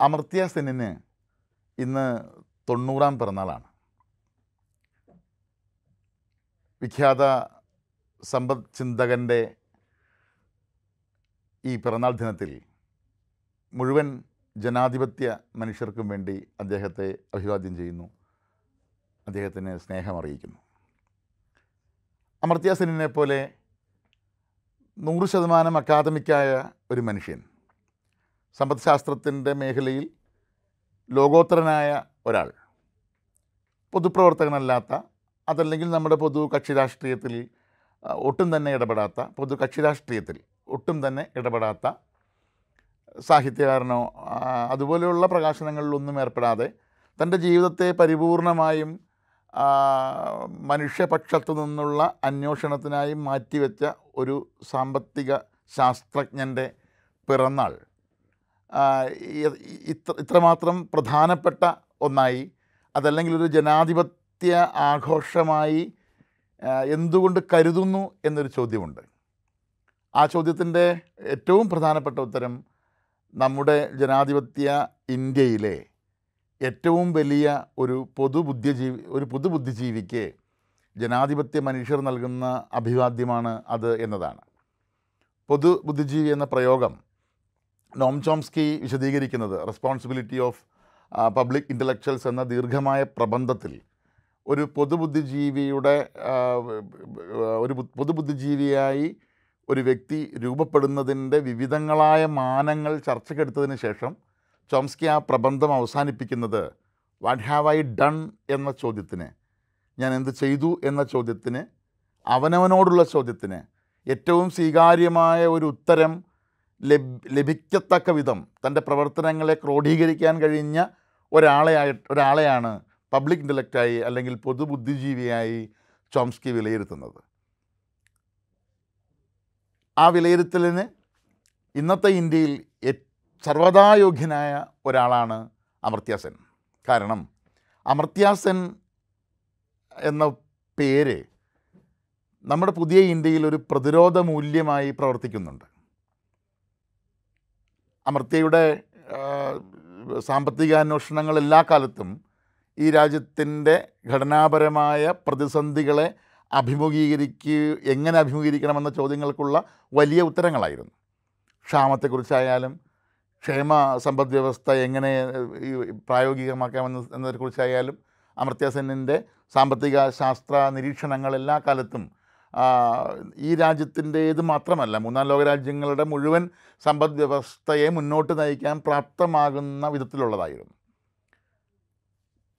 അമർത്യ സെന്നിന് ഇന്ന് തൊണ്ണൂറാം പിറന്നാളാണ്. വിഖ്യാത സമ്പദ് ചിന്തകന്റെ ഈ പിറന്നാൾ ദിനത്തിൽ മുഴുവൻ ജനാധിപത്യ മനുഷ്യർക്കും വേണ്ടി അദ്ദേഹത്തെ അഭിവാദ്യം ചെയ്യുന്നു. അദ്ദേഹത്തിന് സ്നേഹം അറിയിക്കുന്നു. അമർത്യ സെന്നിനെ പോലെ നൂറ് ശതമാനം അക്കാദമിക്കായ ഒരു മനുഷ്യൻ സമ്പദ്ശാസ്ത്രത്തിന്റെ മേഖലയിൽ ലോകോത്തരനായ ഒരാൾ. പൊതുപ്രവർത്തകനല്ലാത്ത അതല്ലെങ്കിൽ നമ്മുടെ പൊതു കക്ഷി രാഷ്ട്രീയത്തിൽ ഒട്ടും തന്നെ ഇടപെടാത്ത പൊതു കക്ഷി രാഷ്ട്രീയത്തിൽ ഒട്ടും തന്നെ ഇടപെടാത്ത സാഹിത്യകാരനോ അതുപോലെയുള്ള പ്രകാശനങ്ങളിലൊന്നും ഏർപ്പെടാതെ തന്റെ ജീവിതത്തെ പരിപൂർണമായും മനുഷ്യപക്ഷത്തു നിന്നുള്ള അന്വേഷണത്തിനായി മാറ്റിവെച്ച ഒരു സാമ്പത്തിക ശാസ്ത്രജ്ഞന്റെ പിറന്നാൾ. ഇത്ര ഇത്രമാത്രം പ്രധാനപ്പെട്ട ഒന്നായി. അതല്ലെങ്കിൽ ഒരു ജനാധിപത്യ ആഘോഷമായി എന്തുകൊണ്ട് കരുതുന്നു എന്നൊരു ചോദ്യമുണ്ട്. ആ ചോദ്യത്തിന്റെ ഏറ്റവും പ്രധാനപ്പെട്ട ഉത്തരം നമ്മുടെ ജനാധിപത്യ ഇന്ത്യയിലെ ഏറ്റവും വലിയ ഒരു പൊതുബുദ്ധിജീവി ഒരു പൊതുബുദ്ധിജീവിക്ക് ജനാധിപത്യ മനുഷ്യർ നൽകുന്ന അഭിവാദ്യമാണ് അത് എന്നതാണ്. പൊതുബുദ്ധിജീവി എന്ന പ്രയോഗം നോം ചോംസ്കി വിശദീകരിക്കുന്നത് റെസ്പോൺസിബിലിറ്റി ഓഫ് പബ്ലിക് ഇന്റലക്ച്വൽസ് എന്ന ദീർഘമായ പ്രബന്ധത്തിൽ. ഒരു പൊതുബുദ്ധിജീവിയുടെ ഒരു പൊതുബുദ്ധിജീവിയായി ഒരു വ്യക്തി രൂപപ്പെടുന്നതിന്റെ വിവിധങ്ങളായ മാനങ്ങൾ ചർച്ചയ്ക്കെടുത്തതിന് ശേഷം ചോംസ്കി ആ പ്രബന്ധം അവസാനിപ്പിക്കുന്നത് വാട്ട് ഹാവ് ഐ ഡൺ എന്ന ചോദ്യത്തിന്. ഞാൻ എന്ത് ചെയ്തു? എന്ന ചോദ്യത്തിന്. അവനവനോടുള്ള ചോദ്യത്തിന്. ഏറ്റവും സ്വീകാര്യമായ ഒരു ഉത്തരം ലഭിക്കത്തക്ക വിധം തന്റെ പ്രവർത്തനങ്ങളെ ക്രോഡീകരിക്കാൻ കഴിഞ്ഞ ഒരാളെയായി ഒരാളെയാണ് പബ്ലിക് ഇന്റലക്റ്റായി അല്ലെങ്കിൽ പൊതുബുദ്ധിജീവിയായി ചോംസ്കി വിലയിരുത്തുന്നത്. ആ വിലയിരുത്തലിന് ഇന്നത്തെ ഇന്ത്യയിൽ സർവതായോഗ്യനായ ഒരാളാണ് അമർത്യാസൻ കാരണം അമർത്യാസൻ എന്ന പേര് നമ്മുടെ പുതിയ ഇന്ത്യയിൽ ഒരു പ്രതിരോധ മൂല്യമായി പ്രവർത്തിക്കുന്നുണ്ട്. അമർത്യയുടെ സാമ്പത്തിക അന്വേഷണങ്ങൾ എല്ലാ കാലത്തും ഈ രാജ്യത്തിന്റെ ഘടനാപരമായ പ്രതിസന്ധികളെ അഭിമുഖീകരിക്കുക എങ്ങനെ അഭിമുഖീകരിക്കണമെന്ന ചോദ്യങ്ങൾക്കുള്ള വലിയ ഉത്തരങ്ങളായിരുന്നു. ക്ഷാമത്തെക്കുറിച്ചായാലും ക്ഷേമ സമ്പദ് വ്യവസ്ഥ എങ്ങനെ പ്രായോഗികമാക്കാമെന്ന് എന്നതിനെക്കുറിച്ചായാലും അമർത്യാസെന്നിന്റെ സാമ്പത്തിക ശാസ്ത്ര നിരീക്ഷണങ്ങൾ എല്ലാ കാലത്തും ഈ രാജ്യത്തിന്റേത് മാത്രമല്ല മൂന്നാം ലോക രാജ്യങ്ങളുടെ മുഴുവൻ സമ്പദ് വ്യവസ്ഥയെ മുന്നോട്ട് നയിക്കാൻ പ്രാപ്തമാകുന്ന വിധത്തിലുള്ളതായിരുന്നു.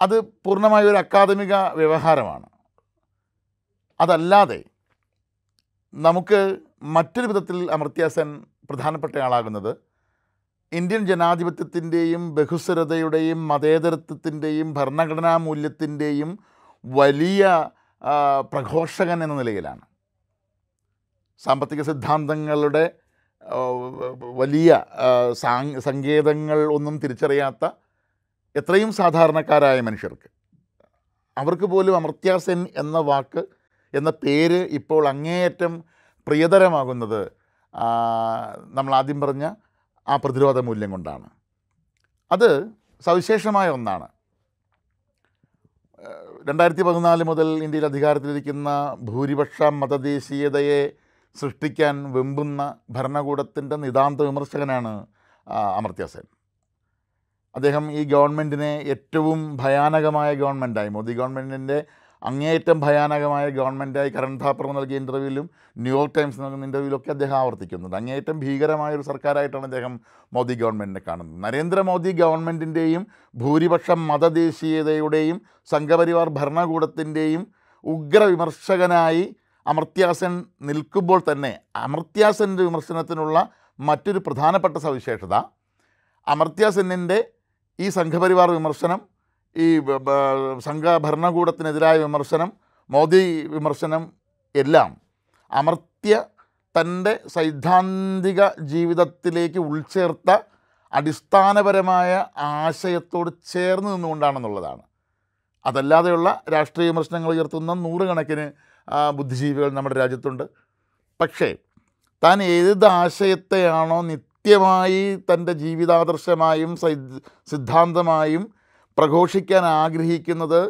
അത് പൂർണമായ ഒരു അക്കാദമിക വ്യവഹാരമാണ്. അതല്ലാതെ നമുക്ക് മറ്റൊരു വിധത്തിൽ അമർത്യാസൻ പ്രധാനപ്പെട്ട ആളാകുന്നത് ഇന്ത്യൻ ജനാധിപത്യത്തിന്റെയും ബഹുസ്വരതയുടെയും മതേതരത്വത്തിന്റെയും ഭരണഘടനാ മൂല്യത്തിന്റെയും വലിയ പ്രഘോഷകൻ എന്ന നിലയിലാണ്. സാമ്പത്തിക സിദ്ധാന്തങ്ങളുടെ വലിയ സങ്കേതങ്ങൾ ഒന്നും തിരിച്ചറിയാത്ത എത്രയും സാധാരണക്കാരായ മനുഷ്യർക്ക്. അവർക്ക് പോലും അമർത്യാസെൻ എന്ന വാക്ക് എന്ന പേര് ഇപ്പോൾ അങ്ങേയറ്റം പ്രിയതരമാകുന്നത് നമ്മൾ ആദ്യം പറഞ്ഞ ആ പ്രതിരോധ മൂല്യം കൊണ്ടാണ്. അത് സവിശേഷമായ ഒന്നാണ്. രണ്ടായിരത്തി പതിനാല് മുതൽ ഇന്ത്യയിൽ അധികാരത്തിലിരിക്കുന്ന ഭൂരിപക്ഷ മതദേശീയതയെ സൃഷ്ടിക്കാൻ വെമ്പുന്ന ഭരണകൂടത്തിന്റെ നിതാന്ത വിമർശകനാണ് അമർത്യ അദ്ദേഹം ഈ ഗവൺമെന്റിനെ ഏറ്റവും ഭയാനകമായ ഗവൺമെന്റായി മോദി ഗവൺമെന്റിന്റെ അങ്ങേയറ്റം ഭയാനകമായ ഗവൺമെന്റായി കരൺ ധാപ്പർ നൽകിയ ഇന്റർവ്യൂവിലും ന്യൂയോർക്ക് ടൈംസ് നൽകുന്ന ഇന്റർവ്യൂവിലൊക്കെ അദ്ദേഹം ആവർത്തിക്കുന്നുണ്ട്. അങ്ങേയറ്റം ഭീകരമായ ഒരു സർക്കാരായിട്ടാണ് അദ്ദേഹം മോദി ഗവൺമെന്റിനെ കാണുന്നത്. നരേന്ദ്രമോദി ഗവൺമെന്റിന്റെയും ഭൂരിപക്ഷം മതദേശീയതയുടെയും സംഘപരിവാർ ഭരണകൂടത്തിന്റെയും ഉഗ്ര വിമർശകനായി അമർത്യാസൻ നിൽക്കുമ്പോൾ തന്നെ അമർത്യാസന്റെ വിമർശനത്തിനുള്ള മറ്റൊരു പ്രധാനപ്പെട്ട സവിശേഷത അമർത്യാസെന്നിന്റെ ഈ സംഘപരിവാർ വിമർശനം ഈ സംഘഭരണകൂടത്തിനെതിരായ വിമർശനം മോദി വിമർശനം എല്ലാം അമർത്യ തന്റെ സൈദ്ധാന്തിക ജീവിതത്തിലേക്ക് ഉൾച്ചേർത്ത അടിസ്ഥാനപരമായ ആശയത്തോട് ചേർന്ന് നിന്നുകൊണ്ടാണെന്നുള്ളതാണ്. അതല്ലാതെയുള്ള രാഷ്ട്രീയ വിമർശനങ്ങൾ ഉയർത്തുന്ന നൂറുകണക്കിന് ബുദ്ധിജീവികൾ നമ്മുടെ രാജ്യത്തുണ്ട്. പക്ഷേ താൻ ഏത് ആശയത്തെയാണോ നിത്യമായി തന്റെ ജീവിതാദർശമായും സൈദ് സിദ്ധാന്തമായും പ്രഘോഷിക്കാൻ ആഗ്രഹിക്കുന്നത്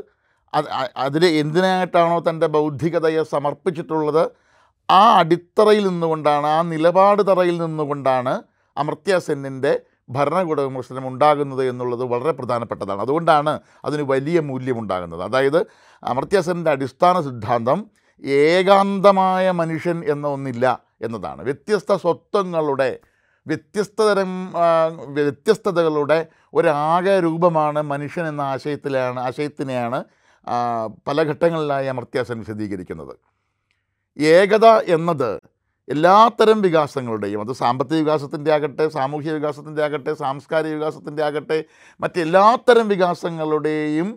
അതിൽ എന്തിനായിട്ടാണോ തന്റെ ബൗദ്ധികതയെ സമർപ്പിച്ചിട്ടുള്ളത്? ആ അടിത്തറയിൽ നിന്നുകൊണ്ടാണ് ആ നിലപാട് തറയിൽ നിന്നുകൊണ്ടാണ് അമർത്യ സെന്നിന്റെ ഭരണകൂട വിമർശനം ഉണ്ടാകുന്നത് എന്നുള്ളത് വളരെ പ്രധാനപ്പെട്ടതാണ്. അതുകൊണ്ടാണ് അതിന് വലിയ മൂല്യമുണ്ടാകുന്നത്. അതായത് അമർത്യ സെന്നിന്റെ അടിസ്ഥാന സിദ്ധാന്തം ഏകാന്തമായ മനുഷ്യൻ എന്ന ഒന്നില്ല എന്നതാണ്. വ്യത്യസ്ത സ്വത്വങ്ങളുടെ വ്യത്യസ്തതരം വ്യത്യസ്തതകളുടെ ഒരാകെ രൂപമാണ് മനുഷ്യൻ എന്ന ആശയത്തിലാണ് ആശയത്തിനെയാണ് പല ഘട്ടങ്ങളിലായി അമർത്യാസൻ വിശദീകരിക്കുന്നത്. ഏകത എന്നത് എല്ലാത്തരം വികാസങ്ങളുടെയും അത് സാമ്പത്തിക വികാസത്തിന്റെ ആകട്ടെ സാമൂഹ്യ വികാസത്തിന്റെ ആകട്ടെ സാംസ്കാരിക വികാസത്തിന്റെ ആകട്ടെ മറ്റെല്ലാത്തരം വികാസങ്ങളുടെയും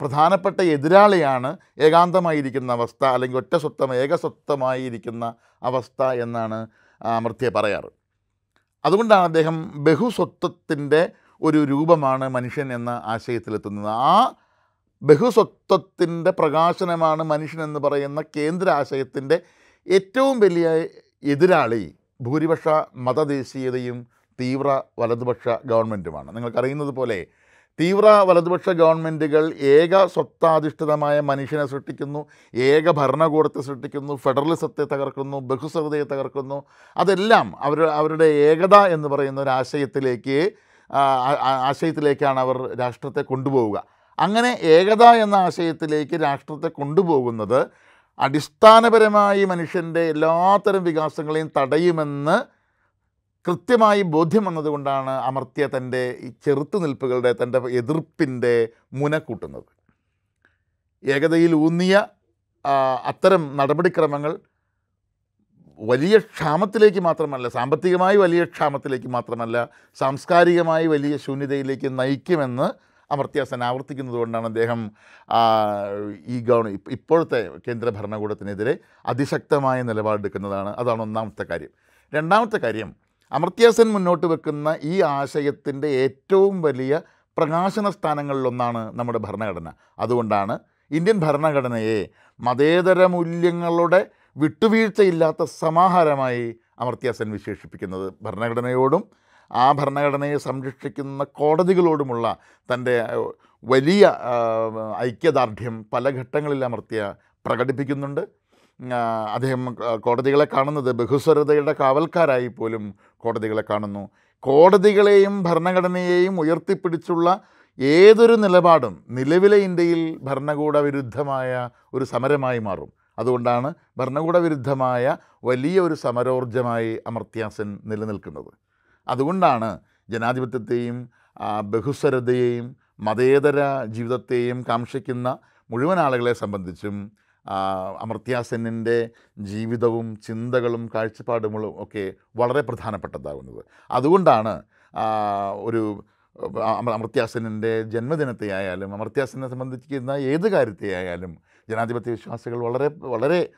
പ്രധാനപ്പെട്ട എതിരാളിയാണ് ഏകാന്തമായിരിക്കുന്ന അവസ്ഥ അല്ലെങ്കിൽ ഒറ്റ ഏകസ്വത്വമായിരിക്കുന്ന അവസ്ഥ എന്നാണ് അമൃത്യ പറയാറ്. അതുകൊണ്ടാണ് അദ്ദേഹം ബഹുസ്വത്വത്തിന്റെ ഒരു രൂപമാണ് മനുഷ്യൻ എന്ന ആശയത്തിലെത്തുന്നത്. ആ ബഹുസ്വത്വത്തിന്റെ പ്രകാശനമാണ് മനുഷ്യൻ എന്ന് പറയുന്ന കേന്ദ്ര ആശയത്തിന്റെ ഏറ്റവും വലിയ എതിരാളി ഭൂരിപക്ഷ മതദേശീയതയും തീവ്ര വലതുപക്ഷ ഗവൺമെന്റുമാണ്. നിങ്ങൾക്കറിയുന്നത് പോലെ തീവ്ര വലതുപക്ഷ ഗവൺമെന്റുകൾ ഏക സ്വത്താധിഷ്ഠിതമായ മനുഷ്യനെ സൃഷ്ടിക്കുന്നു ഏക ഭരണകൂടത്തെ സൃഷ്ടിക്കുന്നു ഫെഡറലിസത്തെ തകർക്കുന്നു ബഹുസ്വതയെ തകർക്കുന്നു. അതെല്ലാം അവർ അവരുടെ ഏകത എന്ന് പറയുന്ന ഒരു ആശയത്തിലേക്ക് ആശയത്തിലേക്കാണ് അവർ രാഷ്ട്രത്തെ കൊണ്ടുപോവുക. അങ്ങനെ ഏകത എന്ന ആശയത്തിലേക്ക് രാഷ്ട്രത്തെ കൊണ്ടുപോകുന്നത് അടിസ്ഥാനപരമായി മനുഷ്യന്റെ എല്ലാത്തരം വികാസങ്ങളെയും തടയുമെന്ന് കൃത്യമായി ബോധ്യം വന്നതുകൊണ്ടാണ് അമർത്യ തന്റെ ഈ ചെറുത്തുനിൽപ്പുകളുടെ തന്റെ എതിർപ്പിന്റെ മുന കൂട്ടുന്നത്. ഏകതയിൽ ഊന്നിയ അത്തരം നടപടിക്രമങ്ങൾ വലിയ ക്ഷാമത്തിലേക്ക് മാത്രമല്ല സാമ്പത്തികമായി വലിയ ക്ഷാമത്തിലേക്ക് മാത്രമല്ല സാംസ്കാരികമായി വലിയ ശൂന്യതയിലേക്ക് നയിക്കുമെന്ന് അമർത്യാസൻ ആവർത്തിക്കുന്നത് കൊണ്ടാണ് അദ്ദേഹം ഈ ഗവൺ ഇപ്പോഴത്തെ കേന്ദ്ര ഭരണകൂടത്തിനെതിരെ അതിശക്തമായ നിലപാടെടുക്കുന്നതാണ്. അതാണ് ഒന്നാമത്തെ കാര്യം. രണ്ടാമത്തെ കാര്യം അമർത്യാസൻ മുന്നോട്ട് വെക്കുന്ന ഈ ആശയത്തിന്റെ ഏറ്റവും വലിയ പ്രകാശന സ്ഥാനങ്ങളിലൊന്നാണ് നമ്മുടെ ഭരണഘടന. അതുകൊണ്ടാണ് ഇന്ത്യൻ ഭരണഘടനയെ മതേതര മൂല്യങ്ങളുടെ വിട്ടുവീഴ്ചയില്ലാത്ത സമാഹാരമായി അമർത്യാസൻ വിശേഷിപ്പിക്കുന്നത്. ഭരണഘടനയോടും ആ ഭരണഘടനയെ സംരക്ഷിക്കുന്ന കോടതികളോടുമുള്ള തന്റെ വലിയ ഐക്യദാർഢ്യം പല ഘട്ടങ്ങളിൽ അമർത്യ പ്രകടിപ്പിക്കുന്നുണ്ട്. അദ്ദേഹം കോടതികളെ കാണുന്നത് ബഹുസ്വരതയുടെ കാവൽക്കാരായി പോലും കോടതികളെ കാണുന്നു. കോടതികളെയും ഭരണഘടനയെയും ഉയർത്തിപ്പിടിച്ചുള്ള ഏതൊരു നിലപാടും നിലവിലെ ഇന്ത്യയിൽ ഭരണകൂട വിരുദ്ധമായ ഒരു സമരമായി മാറും. അതുകൊണ്ടാണ് ഭരണകൂട വിരുദ്ധമായ വലിയ ഒരു സമരോർജമായി അമർത്യാസൻ നിലനിൽക്കുന്നത്. അതുകൊണ്ടാണ് ജനാധിപത്യത്തെയും ബഹുസ്വരതയെയും മതേതര ജീവിതത്തെയും കാംക്ഷിക്കുന്ന മുഴുവൻ ആളുകളെ സംബന്ധിച്ചും അമർത്യാസെന്നിന്റെ ജീവിതവും ചിന്തകളും കാഴ്ചപ്പാടുകളും ഒക്കെ വളരെ പ്രധാനപ്പെട്ടതാകുന്നത്. അതുകൊണ്ടാണ് ഒരു അമ- അമർത്യാസെന്നിന്റെ ജന്മദിനത്തെ ആയാലും അമർത്യാസനെ സംബന്ധിക്കുന്ന ഏത് കാര്യത്തെ ആയാലും ജനാധിപത്യ വിശ്വാസികൾ വളരെ വളരെ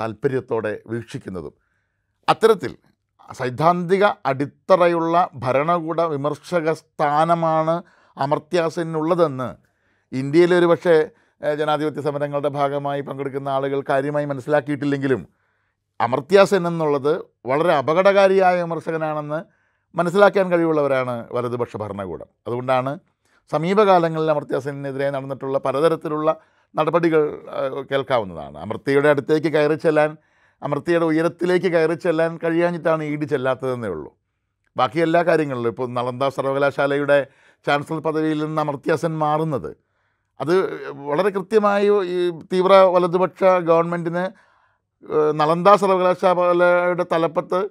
താല്പര്യത്തോടെ വീക്ഷിക്കുന്നതും. അത്തരത്തിൽ സൈദ്ധാന്തിക അടിത്തറയുള്ള ഭരണകൂട വിമർശക സ്ഥാനമാണ് അമർത്യാസെന്നുള്ളതെന്ന് ഇന്ത്യയിലൊരു പക്ഷേ ജനാധിപത്യ സമരങ്ങളുടെ ഭാഗമായി പങ്കെടുക്കുന്ന ആളുകൾ കാര്യമായി മനസ്സിലാക്കിയിട്ടില്ലെങ്കിലും അമർത്യാസൻ എന്നുള്ളത് വളരെ അപകടകാരിയായ വിമർശകനാണെന്ന് മനസ്സിലാക്കാൻ കഴിവുള്ളവരാണ് വലതുപക്ഷ ഭരണകൂടം. അതുകൊണ്ടാണ് സമീപകാലങ്ങളിൽ അമർത്യാസനെതിരെ നടന്നിട്ടുള്ള പലതരത്തിലുള്ള നടപടികൾ കേൾക്കാവുന്നതാണ്. അമർത്യയുടെ അടുത്തേക്ക് കയറി ചെല്ലാൻ അമർത്യയുടെ ഉയരത്തിലേക്ക് കയറി ചെല്ലാൻ കഴിയാഞ്ഞിട്ടാണ് ഈട് ചെല്ലാത്തതെന്നേ ഉള്ളൂ. ബാക്കി എല്ലാ കാര്യങ്ങളിലും ഇപ്പോൾ നളന്ദ സർവകലാശാലയുടെ ചാൻസലർ പദവിയിൽ നിന്ന് അമർത്യാസൻ മാറുന്നത് അത് വളരെ കൃത്യമായി ഈ തീവ്ര വലതുപക്ഷ ഗവൺമെന്റിന് നളന്ദ സർവകലാശാലയുടെ തലപ്പത്ത്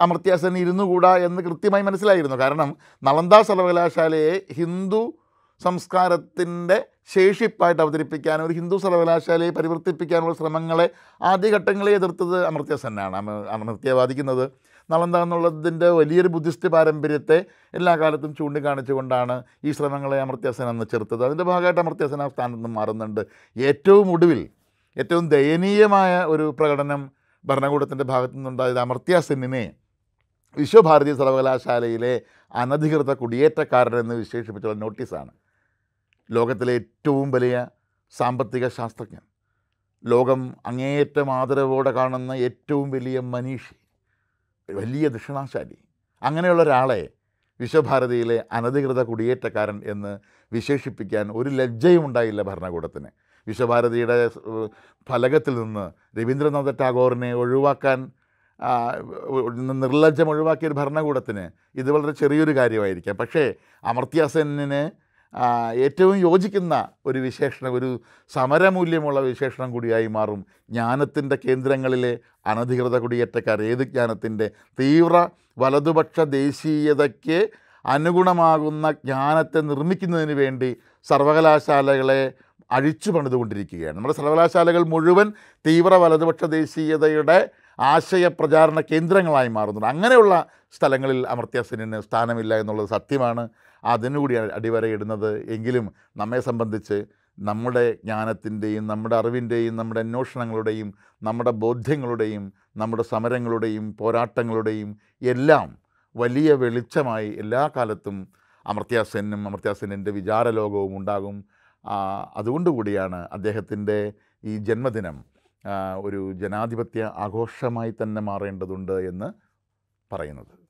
അമർത്യാസൻ ഇരുന്നുകൂടാ എന്ന് കൃത്യമായി മനസ്സിലായിരുന്നു. കാരണം നളന്ദ സർവകലാശാലയെ ഹിന്ദു സംസ്കാരത്തിന്റെ ശേഷിപ്പായിട്ട് അവതരിപ്പിക്കാൻ ഒരു ഹിന്ദു സർവകലാശാലയെ പരിവർത്തിപ്പിക്കാനുള്ള ശ്രമങ്ങളെ ആദ്യഘട്ടങ്ങളെ എതിർത്തത് അമർത്യാസെന്നാണ് അമ- അമർത്യ വാദിക്കുന്നത്. നളന്ദ എന്നുള്ളതിന്റെ വലിയൊരു ബുദ്ധിസ്റ്റ് പാരമ്പര്യത്തെ എല്ലാ കാലത്തും ചൂണ്ടിക്കാണിച്ചുകൊണ്ടാണ് ഈ ശ്രമങ്ങളെ അമർത്യാസൻ അന്ന് ചെറുത്തത്. അതിന്റെ ഭാഗമായിട്ട് അമർത്യാസൻ ആ സ്ഥാനത്ത് നിന്ന് മാറുന്നുണ്ട്. ഏറ്റവും ഒടുവിൽ ഏറ്റവും ദയനീയമായ ഒരു പ്രകടനം ഭരണകൂടത്തിന്റെ ഭാഗത്തു നിന്നുണ്ടായത് അമർത്യാസെന്നിനെ വിശ്വഭാരതി സർവകലാശാലയിലെ അനധികൃത കുടിയേറ്റക്കാരനെന്ന് വിശേഷിപ്പിച്ചുള്ള നോട്ടീസാണ്. ലോകത്തിലെ ഏറ്റവും വലിയ സാമ്പത്തിക ശാസ്ത്രജ്ഞൻ. ലോകം അങ്ങേയറ്റം ആദരവോടെ കാണുന്ന ഏറ്റവും വലിയ മനീഷി. വലിയ ദക്ഷിണാശാലി. അങ്ങനെയുള്ള ഒരാളെ വിശ്വഭാരതിയിലെ അനധികൃത കുടിയേറ്റക്കാരൻ എന്ന് വിശേഷിപ്പിക്കാൻ ഒരു ലജ്ജയും ഉണ്ടായില്ല ഭരണകൂടത്തിന്. വിശ്വഭാരതിയുടെ ഫലകത്തിൽ നിന്ന് രവീന്ദ്രനാഥ ടാഗോറിനെ ഒഴിവാക്കാൻ നിർലജ്ജം ഒഴിവാക്കിയ ഒരു ഭരണകൂടത്തിന് ഇത് വളരെ ചെറിയൊരു കാര്യമായിരിക്കാം. പക്ഷേ അമർത്യാസെന്നിന് ഏറ്റവും യോജിക്കുന്ന ഒരു വിശേഷണം ഒരു സമരമൂല്യമുള്ള വിശേഷണം കൂടിയായി മാറും. ജ്ഞാനത്തിന്റെ കേന്ദ്രങ്ങളിലെ അനധികൃത കുടിയേറ്റക്കാർ. ഏത് ജ്ഞാനത്തിന്റെ? തീവ്ര വലതുപക്ഷ ദേശീയതയ്ക്ക് അനുഗുണമാകുന്ന ജ്ഞാനത്തെ നിർമ്മിക്കുന്നതിന് വേണ്ടി സർവകലാശാലകളെ അഴിച്ചു പണിതുകൊണ്ടിരിക്കുകയാണ്. നമ്മുടെ സർവകലാശാലകൾ മുഴുവൻ തീവ്ര വലതുപക്ഷ ദേശീയതയുടെ ആശയ പ്രചാരണ കേന്ദ്രങ്ങളായി മാറുന്നുണ്ട്. അങ്ങനെയുള്ള സ്ഥലങ്ങളിൽ അമർത്യാസെന്നിന് സ്ഥാനമില്ല എന്നുള്ളത് സത്യമാണ്. അതിനുകൂടി അടിവരയിടുന്നത് എങ്കിലും നമ്മെ സംബന്ധിച്ച് നമ്മുടെ ജ്ഞാനത്തിന്റെയും നമ്മുടെ അറിവിന്റെയും നമ്മുടെ അന്വേഷണങ്ങളുടെയും നമ്മുടെ ബോധ്യങ്ങളുടെയും നമ്മുടെ സമരങ്ങളുടെയും പോരാട്ടങ്ങളുടെയും എല്ലാം വലിയ വെളിച്ചമായി എല്ലാ കാലത്തും അമർത്യാസെനും അമർത്യാസെന്റെ വിചാരലോകവും ഉണ്ടാകും. അതുകൊണ്ടുകൂടിയാണ് അദ്ദേഹത്തിന്റെ ഈ ജന്മദിനം ഒരു ജനാധിപത്യ ആഘോഷമായി തന്നെ മാറേണ്ടതുണ്ട് എന്ന് പറയുന്നത്.